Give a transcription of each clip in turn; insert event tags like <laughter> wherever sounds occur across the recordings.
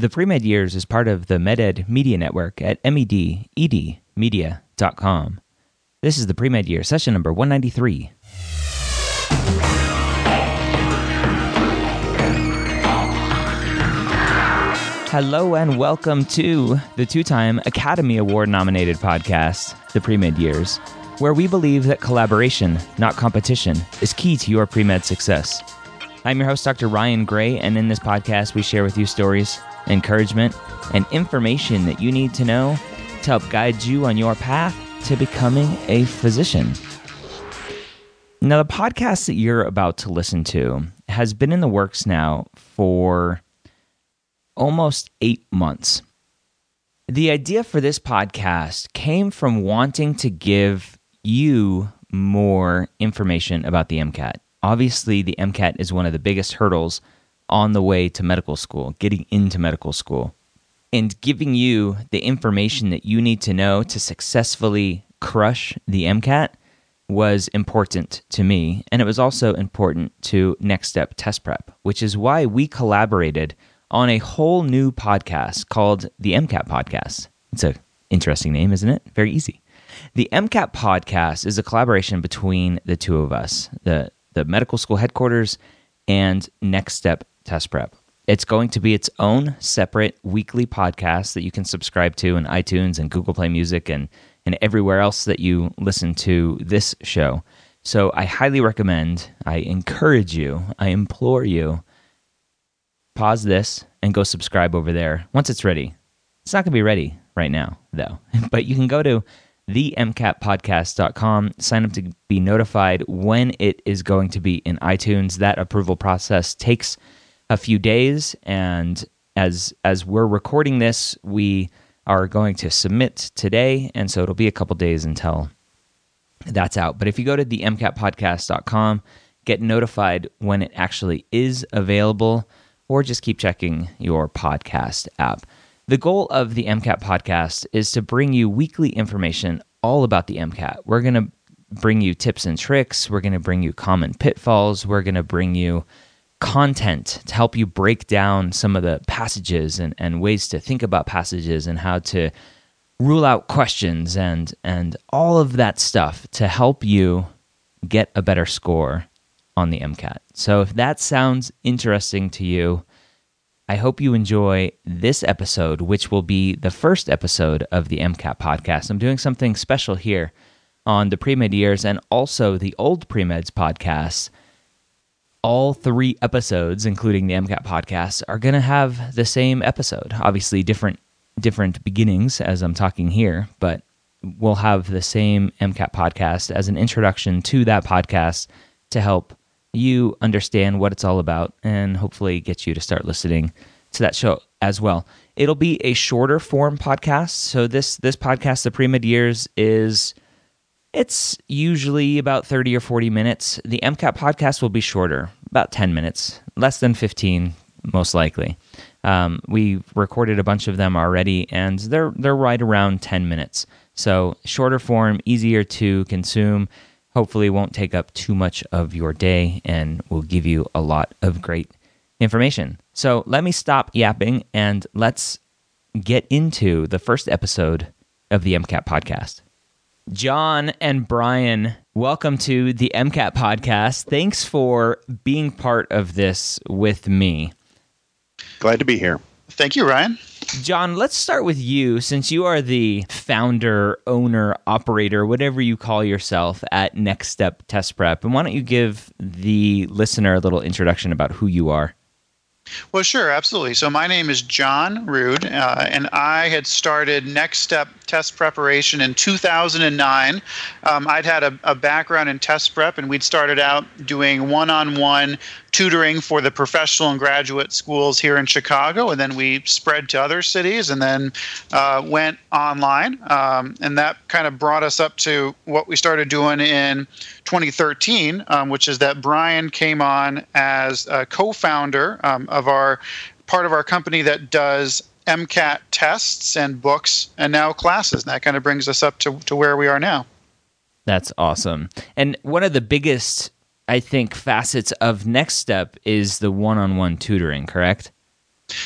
The Premed Years is part of the MedEd Media Network at mededmedia.com. This is the Premed Year, session number 193. Hello and welcome to the two time Academy Award nominated podcast, The Pre-Med Years, where we believe that collaboration, not competition, is key to your pre-med success. I'm your host, Dr. Ryan Gray, and in this podcast, we share with you stories, encouragement, and information that you need to know to help guide you on your path to becoming a physician. Now, the podcast that you're about to listen to has been in the works now for almost eight months. The idea for this podcast came from wanting to give you more information about the MCAT. Obviously, the MCAT is one of the biggest hurdles on the way to medical school, getting into medical school, and giving you the information that you need to know to successfully crush the MCAT was important to me. And it was also important to Next Step Test Prep, which is why we collaborated on a whole new podcast called the MCAT Podcast. It's a interesting name, isn't it? Very easy. The MCAT Podcast is a collaboration between the two of us, the the medical school headquarters and Next Step Test Prep. It's going to be its own separate weekly podcast that you can subscribe to in iTunes and Google Play Music and and everywhere else that you listen to this show. So I highly recommend, I encourage you, I implore you pause this and go subscribe over there once it's ready. It's not going to be ready right now, though, <laughs> but you can go to themcatpodcast.com, sign up to be notified when it is going to be in iTunes. That approval process takes a few days, and as as we're recording this, we are going to submit today, and so it'll be a couple days until that's out. But if you go to the themcatpodcast.com, get notified when it actually is available or just keep checking your podcast app. The goal of the MCAT podcast is to bring you weekly information all about the MCAT. We're going to bring you tips and tricks, we're going to bring you common pitfalls, we're going to bring you content to help you break down some of the passages and, and ways to think about passages and how to rule out questions and and all of that stuff to help you get a better score on the MCAT. So if that sounds interesting to you, I hope you enjoy this episode, which will be the first episode of the MCAT podcast. I'm doing something special here on the pre-med years and also the old pre-meds podcasts. All three episodes, including the MCAT podcast, are going to have the same episode. Obviously, different different beginnings as I'm talking here, but we'll have the same MCAT podcast as an introduction to that podcast to help you understand what it's all about and hopefully get you to start listening to that show as well. It'll be a shorter form podcast. So this this podcast, the pre-med years, is it's usually about 30 or 40 minutes. The MCAT podcast will be shorter, about 10 minutes, less than 15, most likely. Um, we recorded a bunch of them already, and they're they're right around 10 minutes. So shorter form, easier to consume hopefully won't take up too much of your day and will give you a lot of great information. So let me stop yapping and let's get into the first episode of the MCAT podcast. John and Brian, welcome to the MCAT podcast. Thanks for being part of this with me. Glad to be here. Thank you, Ryan. John, let's start with you since you are the founder, owner, operator, whatever you call yourself at Next Step Test Prep. And why don't you give the listener a little introduction about who you are? Well, sure, absolutely. So, my name is John Rood, uh, and I had started Next Step Test Preparation in 2009. Um, I'd had a, a, background in test prep, and we'd started out doing one on one tutoring for the professional and graduate schools here in Chicago, and then we spread to other cities and then uh, went online. Um, and that kind of brought us up to what we started doing in 2013, um, which is that Brian came on as a co founder um, of our part of our company that does MCAT tests and books and now classes. And that kind of brings us up to, to where we are now. That's awesome. And one of the biggest I think facets of Next Step is the one-on-one tutoring, correct?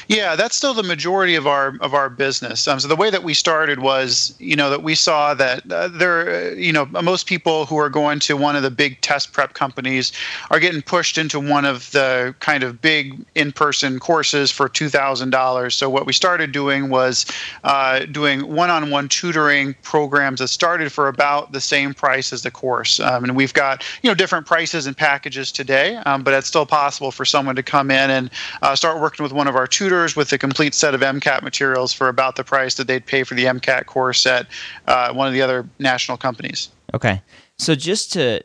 Yeah, that's still the majority of our of our business. Um, so the way that we started was, you know, that we saw that uh, there, uh, you know, most people who are going to one of the big test prep companies are getting pushed into one of the kind of big in-person courses for two thousand dollars. So what we started doing was uh, doing one-on-one tutoring programs that started for about the same price as the course. Um, and we've got you know different prices and packages today, um, but it's still possible for someone to come in and uh, start working with one of our tutors with a complete set of MCAT materials for about the price that they'd pay for the MCAT course at uh, one of the other national companies. Okay. So just to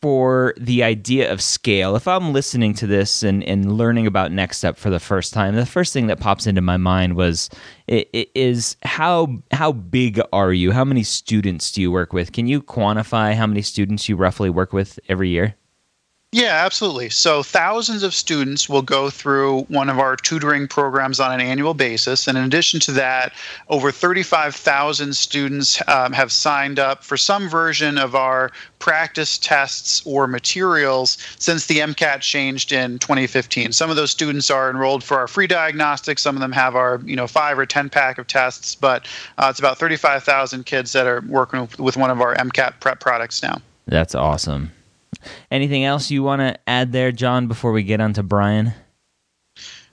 for the idea of scale, if I'm listening to this and, and learning about Next Step for the first time, the first thing that pops into my mind was is how how big are you? How many students do you work with? Can you quantify how many students you roughly work with every year? Yeah, absolutely. So thousands of students will go through one of our tutoring programs on an annual basis. And in addition to that, over 35,000 students um, have signed up for some version of our practice tests or materials since the MCAT changed in 2015. Some of those students are enrolled for our free diagnostics. Some of them have our, you know, five or 10 pack of tests, but uh, it's about 35,000 kids that are working with one of our MCAT prep products now. That's awesome. Anything else you want to add there, John, before we get on to Brian?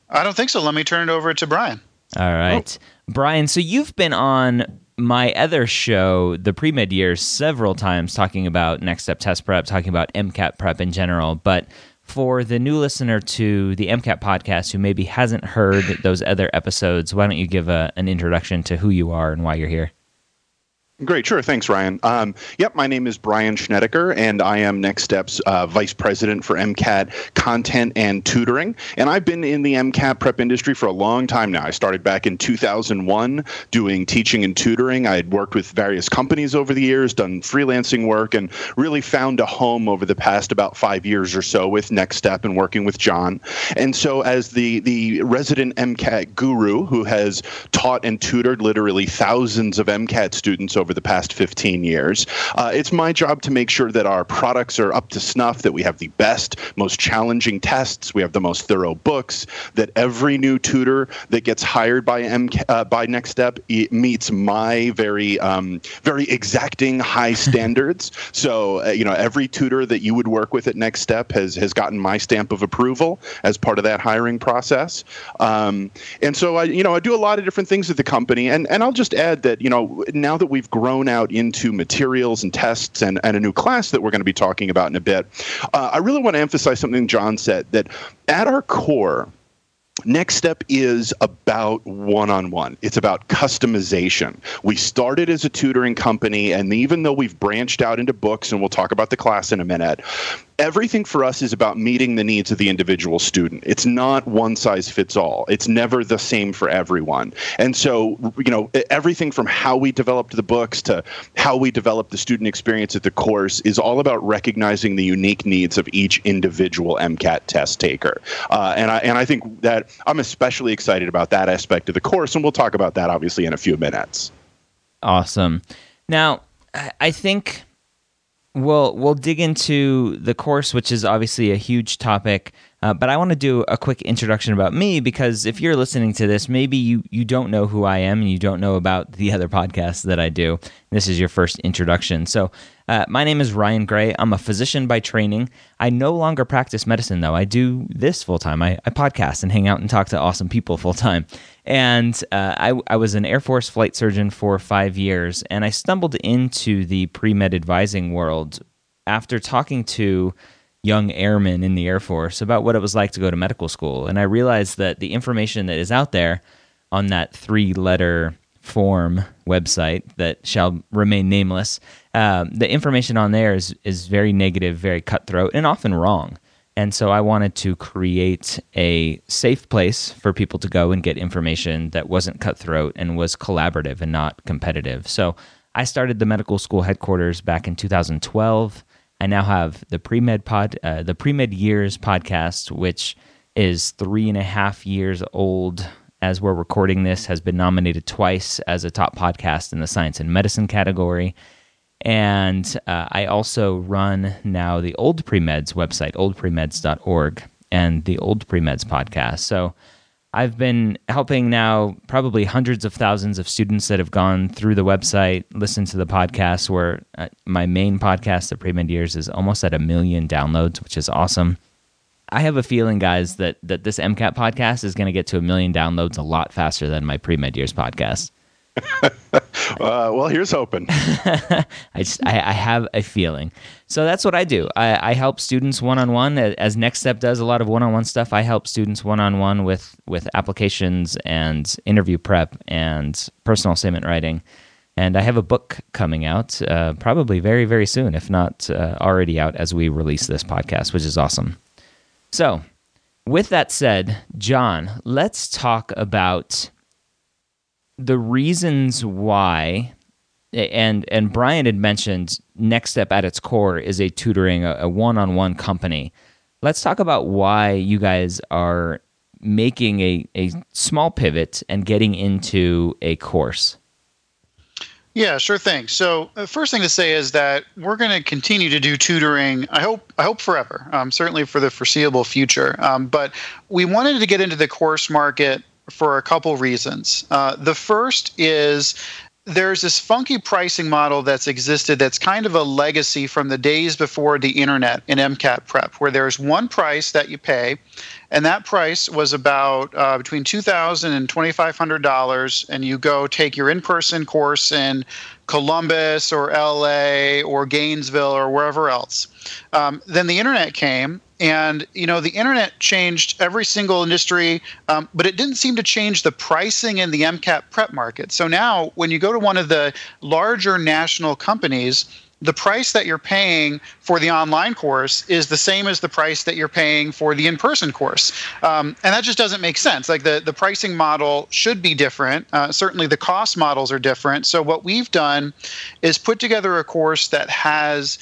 I don't think so. Let me turn it over to Brian. All right. Oh. Brian, so you've been on my other show, the pre med years, several times talking about next step test prep, talking about MCAT prep in general. But for the new listener to the MCAT podcast who maybe hasn't heard those other episodes, why don't you give a, an introduction to who you are and why you're here? Great, sure. Thanks, Ryan. Um, yep, my name is Brian Schnedeker, and I am Next Step's uh, Vice President for MCAT content and tutoring. And I've been in the MCAT prep industry for a long time now. I started back in 2001 doing teaching and tutoring. I had worked with various companies over the years, done freelancing work, and really found a home over the past about five years or so with Next Step and working with John. And so, as the, the resident MCAT guru who has taught and tutored literally thousands of MCAT students over over the past 15 years. Uh, it's my job to make sure that our products are up to snuff, that we have the best, most challenging tests, we have the most thorough books, that every new tutor that gets hired by M uh, by Next Step meets my very um, very exacting high <laughs> standards. So uh, you know every tutor that you would work with at Next Step has has gotten my stamp of approval as part of that hiring process. Um, and so I you know I do a lot of different things at the company, and and I'll just add that you know now that we've grown out into materials and tests and, and a new class that we're going to be talking about in a bit, uh, I really want to emphasize something John said that at our core, Next step is about one on one. It's about customization. We started as a tutoring company, and even though we've branched out into books, and we'll talk about the class in a minute, everything for us is about meeting the needs of the individual student. It's not one size fits all. It's never the same for everyone. And so, you know, everything from how we developed the books to how we develop the student experience at the course is all about recognizing the unique needs of each individual MCAT test taker. Uh, and I and I think that I'm especially excited about that aspect of the course, and we'll talk about that obviously in a few minutes. Awesome. Now, I think We'll we'll dig into the course, which is obviously a huge topic. Uh, but I want to do a quick introduction about me because if you're listening to this, maybe you you don't know who I am and you don't know about the other podcasts that I do. This is your first introduction. So uh, my name is Ryan Gray. I'm a physician by training. I no longer practice medicine, though. I do this full time. I, I, podcast and hang out and talk to awesome people full time. And uh, I, I was an Air Force flight surgeon for five years, and I stumbled into the pre med advising world after talking to young airmen in the Air Force about what it was like to go to medical school. And I realized that the information that is out there on that three letter form website that shall remain nameless, um, the information on there is, is very negative, very cutthroat, and often wrong. And so I wanted to create a safe place for people to go and get information that wasn't cutthroat and was collaborative and not competitive. So I started the medical school headquarters back in 2012. I now have the pre med pod, uh, the pre med years podcast, which is three and a half years old as we're recording this, has been nominated twice as a top podcast in the science and medicine category. And uh, I also run now the Old Premeds website, oldpremeds.org, and the Old Premeds podcast. So I've been helping now probably hundreds of thousands of students that have gone through the website, listened to the podcast, where uh, my main podcast, The Premed Years, is almost at a million downloads, which is awesome. I have a feeling, guys, that that this MCAT podcast is going to get to a million downloads a lot faster than my pre med years podcast. <laughs> uh, well, here's hoping. <laughs> I just I, I, have a feeling. So that's what I do. I, I help students one on one. As Next Step does a lot of one on one stuff, I help students one on one with with applications and interview prep and personal statement writing. And I have a book coming out uh, probably very very soon, if not uh, already out as we release this podcast, which is awesome. So, with that said, John, let's talk about the reasons why and and Brian had mentioned Next Step at its core is a tutoring a, one-on-one company. Let's talk about why you guys are making a, a small pivot and getting into a course. Yeah, sure thing. So, the uh, first thing to say is that we're going to continue to do tutoring. I hope, I hope forever. Um, certainly for the foreseeable future. Um, but we wanted to get into the course market for a couple reasons. Uh, the first is there's this funky pricing model that's existed that's kind of a legacy from the days before the internet in MCAT prep, where there's one price that you pay, and that price was about uh, between $2,000 and $2,500, and you go take your in-person course in Columbus or LA or Gainesville or wherever else. Um, then the internet came, and you know the internet changed every single industry um, but it didn't seem to change the pricing in the mcat prep market. So now when you go to one of the larger national companies the price that you're paying for the online course is the same as the price that you're paying for the in-person course. Um, and that just doesn't make sense. Like the, the pricing model should be different. Uh, certainly the cost models are different. So what we've done is put together a course that has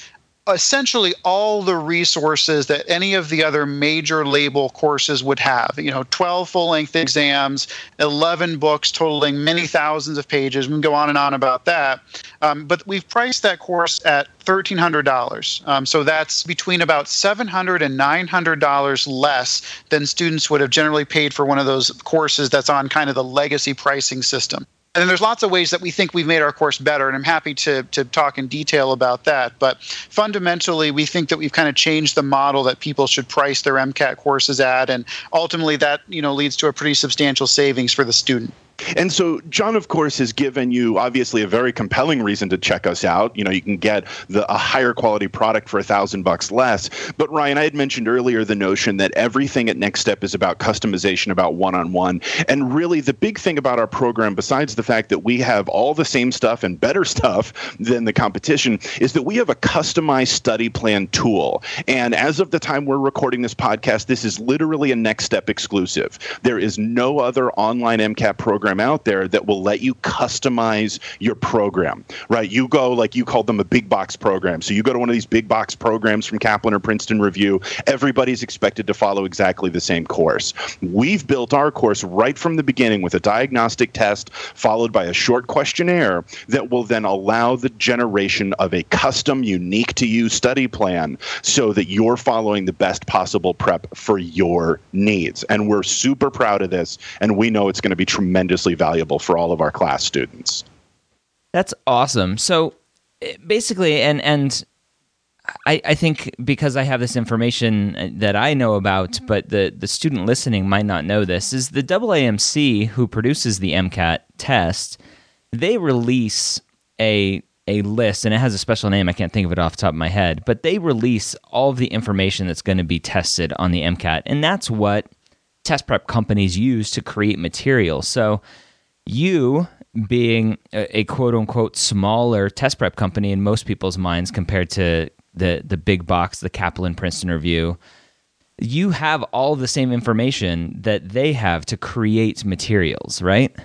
essentially all the resources that any of the other major label courses would have. You know, 12 full length exams, 11 books totaling many thousands of pages. We can go on and on about that. Um, but we've priced that course at $1,300. Um, so that's between about $700 and $900 less than students would have generally paid for one of those courses that's on kind of the legacy pricing system and there's lots of ways that we think we've made our course better, and I'm happy to to talk in detail about that. But fundamentally, we think that we've kind of changed the model that people should price their MCAT courses at, and ultimately that you know leads to a pretty substantial savings for the student. And so John, of course, has given you obviously a very compelling reason to check us out. You know, you can get the, a higher quality product for a thousand bucks less. But Ryan, I had mentioned earlier the notion that everything at Next Step is about customization, about one-on-one. And really the big thing about our program, besides the fact that we have all the same stuff and better <laughs> stuff than the competition, is that we have a customized study plan tool. And as of the time we're recording this podcast, this is literally a Next Step exclusive. There is no other online MCAT program program out there that will let you customize your program, right? You go like you called them a big box program. So you go to one of these big box programs from Kaplan or Princeton Review, everybody's expected to follow exactly the same course. We've built our course right from the beginning with a diagnostic test followed by a short questionnaire that will then allow the generation of a custom, unique to you study plan so that you're following the best possible prep for your needs. And we're super proud of this, and we know it's going to be tremendously valuable for all of our class students. That's awesome. So eh, basically, and and I, I think because I have this information uh, that I know about, but the, the student listening might not know this, is the AAMC who produces the MCAT test, they release a a list, and it has a special name. I can't think of it off the top of my head, but they release all of the information that's going to be tested on the MCAT, and that's what test prep companies use to create material. So you being a, a quote unquote smaller test prep company in most people's minds compared to the the big box, the Kaplan Princeton Review, you have all the same information that they have to create materials, right?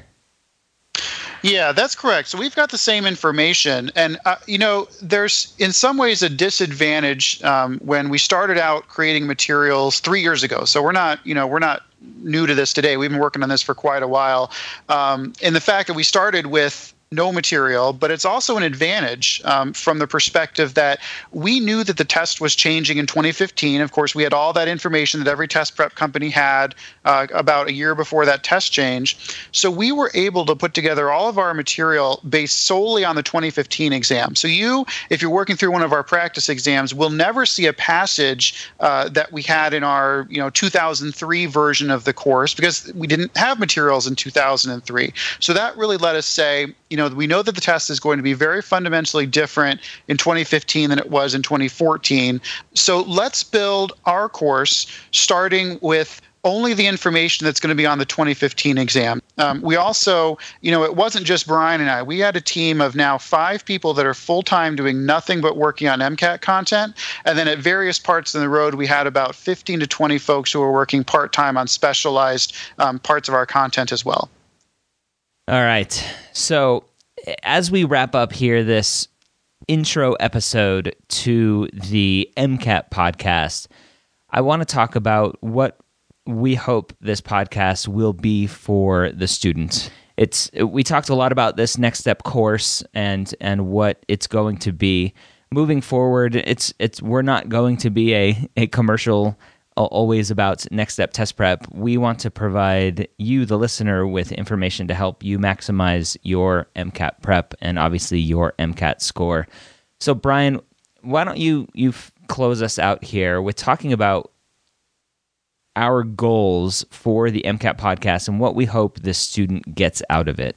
Yeah, that's correct. So we've got the same information, and uh, you know, there's in some ways a disadvantage um, when we started out creating materials three years ago. So we're not, you know, we're not new to this today. We've been working on this for quite a while. Um, and the fact that we started with no material, but it's also an advantage um, from the perspective that we knew that the test was changing in 2015. Of course, we had all that information that every test prep company had uh, about a year before that test change. So we were able to put together all of our material based solely on the 2015 exam. So you, if you're working through one of our practice exams, will never see a passage uh, that we had in our you know 2003 version of the course because we didn't have materials in 2003. So that really let us say, you know know, we know that the test is going to be very fundamentally different in 2015 than it was in 2014. So let's build our course starting with only the information that's going to be on the 2015 exam. Um, we also, you know, it wasn't just Brian and I. We had a team of now five people that are full time doing nothing but working on MCAT content. And then at various parts in the road, we had about 15 to 20 folks who were working part time on specialized um, parts of our content as well. All right. So as we wrap up here this intro episode to the MCAT podcast, I want to talk about what we hope this podcast will be for the students. It's we talked a lot about this next step course and and what it's going to be moving forward. It's it's we're not going to be a a commercial always about next step test prep. We want to provide you, the listener, with information to help you maximize your MCAT prep and obviously your MCAT score. So, Brian, why don't you you close us out here with talking about our goals for the MCAT podcast and what we hope the student gets out of it?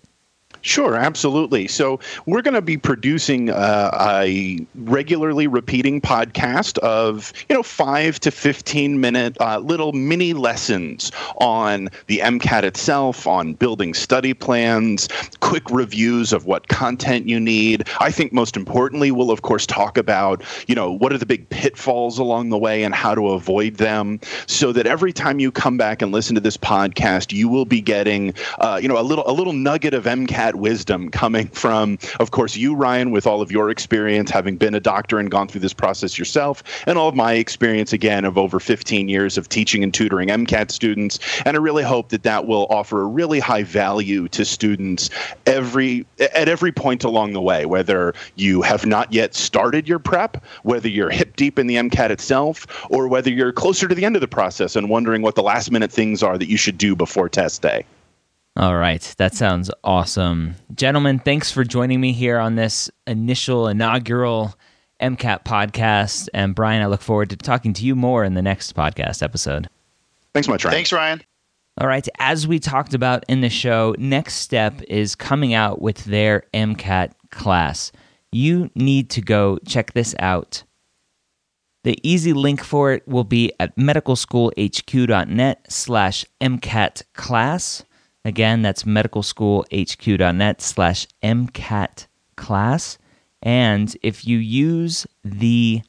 Sure, absolutely. So we're going to be producing uh, a regularly repeating podcast of you know five to fifteen minute uh, little mini lessons on the MCAT itself, on building study plans, quick reviews of what content you need. I think most importantly, we'll of course talk about you know what are the big pitfalls along the way and how to avoid them, so that every time you come back and listen to this podcast, you will be getting uh, you know a little a little nugget of MCAT wisdom coming from, of course, you, Ryan, with all of your experience, having been a doctor and gone through this process yourself, and all of my experience, again, of over 15 years of teaching and tutoring MCAT students. And I really hope that that will offer a really high value to students every at every point along the way, whether you have not yet started your prep, whether you're hip deep in the MCAT itself, or whether you're closer to the end of the process and wondering what the last minute things are that you should do before test day. All right. That sounds awesome. Gentlemen, thanks for joining me here on this initial inaugural MCAT podcast. And Brian, I look forward to talking to you more in the next podcast episode. Thanks much, Ryan. Thanks, Ryan. All right. As we talked about in the show, Next Step is coming out with their MCAT class. You need to go check this out. The easy link for it will be at medicalschoolhq.net slash MCAT class. Again, that's medicalschoolhq.net slash MCAT class. And if you use the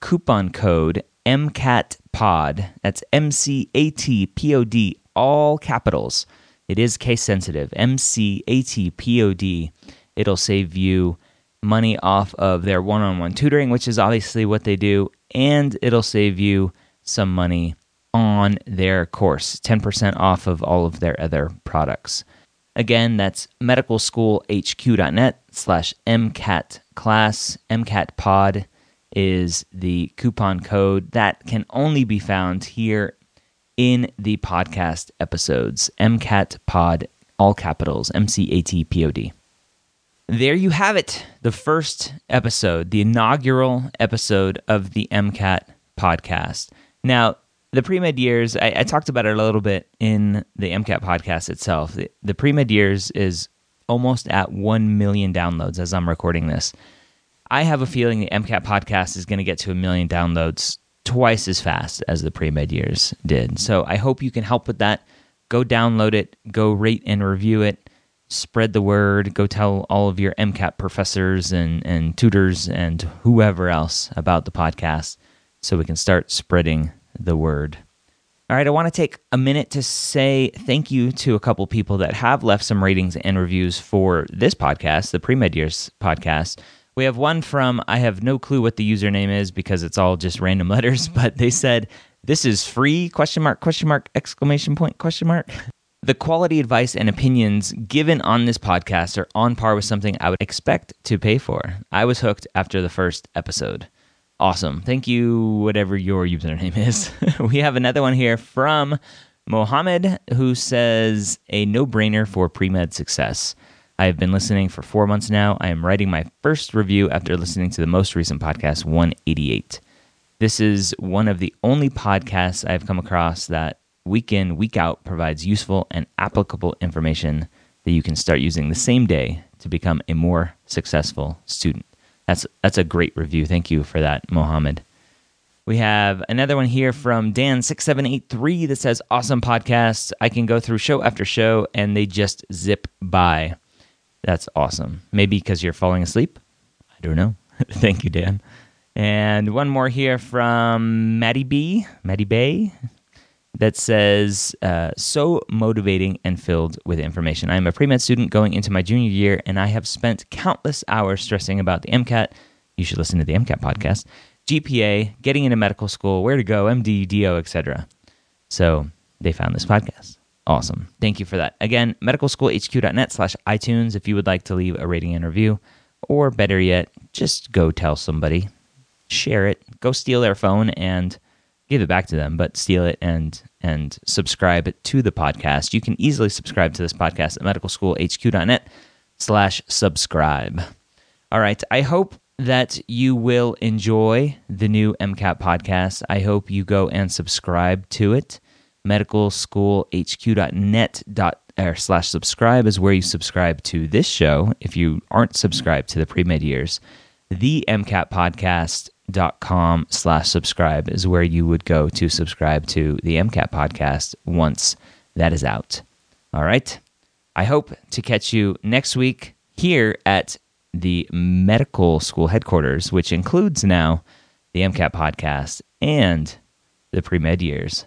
coupon code MCATPOD, that's M C A T P O D, all capitals. It is case sensitive. MCATPOD. It'll save you money off of their one on one tutoring, which is obviously what they do, and it'll save you some money on their course 10% off of all of their other products. Again, that's medicalschoolhq.net slash MCAT class. MCAT pod is the coupon code that can only be found here in the podcast episodes. MCAT pod, all capitals, M C A T P O D. There you have it, the first episode, the inaugural episode of the MCAT podcast. Now, the pre med years, I, I, talked about it a little bit in the MCAT podcast itself. The, the pre med years is almost at 1 million downloads as I'm recording this. I have a feeling the MCAT podcast is going to get to a million downloads twice as fast as the pre med years did. So I hope you can help with that. Go download it, go rate and review it, spread the word, go tell all of your MCAT professors and, and tutors and whoever else about the podcast so we can start spreading the word. All right, I want to take a minute to say thank you to a couple people that have left some ratings and reviews for this podcast, the Pre Med Years podcast. We have one from I have no clue what the username is because it's all just random <laughs> letters, but they said this is free question mark question mark exclamation point question mark. The quality advice and opinions given on this podcast are on par with something I would expect to pay for. I was hooked after the first episode. Awesome. Thank you, whatever your username is. <laughs> we have another one here from Mohammed who says a no brainer for pre med success. I have been listening for four months now. I am writing my first review after listening to the most recent podcast, 188. This is one of the only podcasts I've come across that week in, week out provides useful and applicable information that you can start using the same day to become a more successful student. That's that's a great review. Thank you for that, Mohammed. We have another one here from Dan6783 that says, Awesome podcast. I can go through show after show and they just zip by. That's awesome. Maybe because you're falling asleep? I don't know. <laughs> Thank you, Dan. And one more here from Maddie B, Maddie Bay, that says, uh, so motivating and filled with information. I am a pre med student going into my junior year, and I have spent countless hours stressing about the MCAT. You should listen to the MCAT podcast, GPA, getting into medical school, where to go, MD, DO, etc. So they found this podcast. Awesome. Thank you for that. Again, medicalschoolhq.net slash iTunes if you would like to leave a rating and review, or better yet, just go tell somebody, share it, go steal their phone and give it back to them, but steal it and and subscribe to the podcast. You can easily subscribe to this podcast at medicalschoolhq.net slash subscribe. All right. I hope that you will enjoy the new MCAT podcast. I hope you go and subscribe to it. Medicalschoolhq.net or er, slash subscribe is where you subscribe to this show. If you aren't subscribed to the pre med years, the MCAT podcast dot com slash subscribe is where you would go to subscribe to the MCAT podcast once that is out. All right. I hope to catch you next week here at the medical school headquarters, which includes now the MCAT podcast and the pre med years.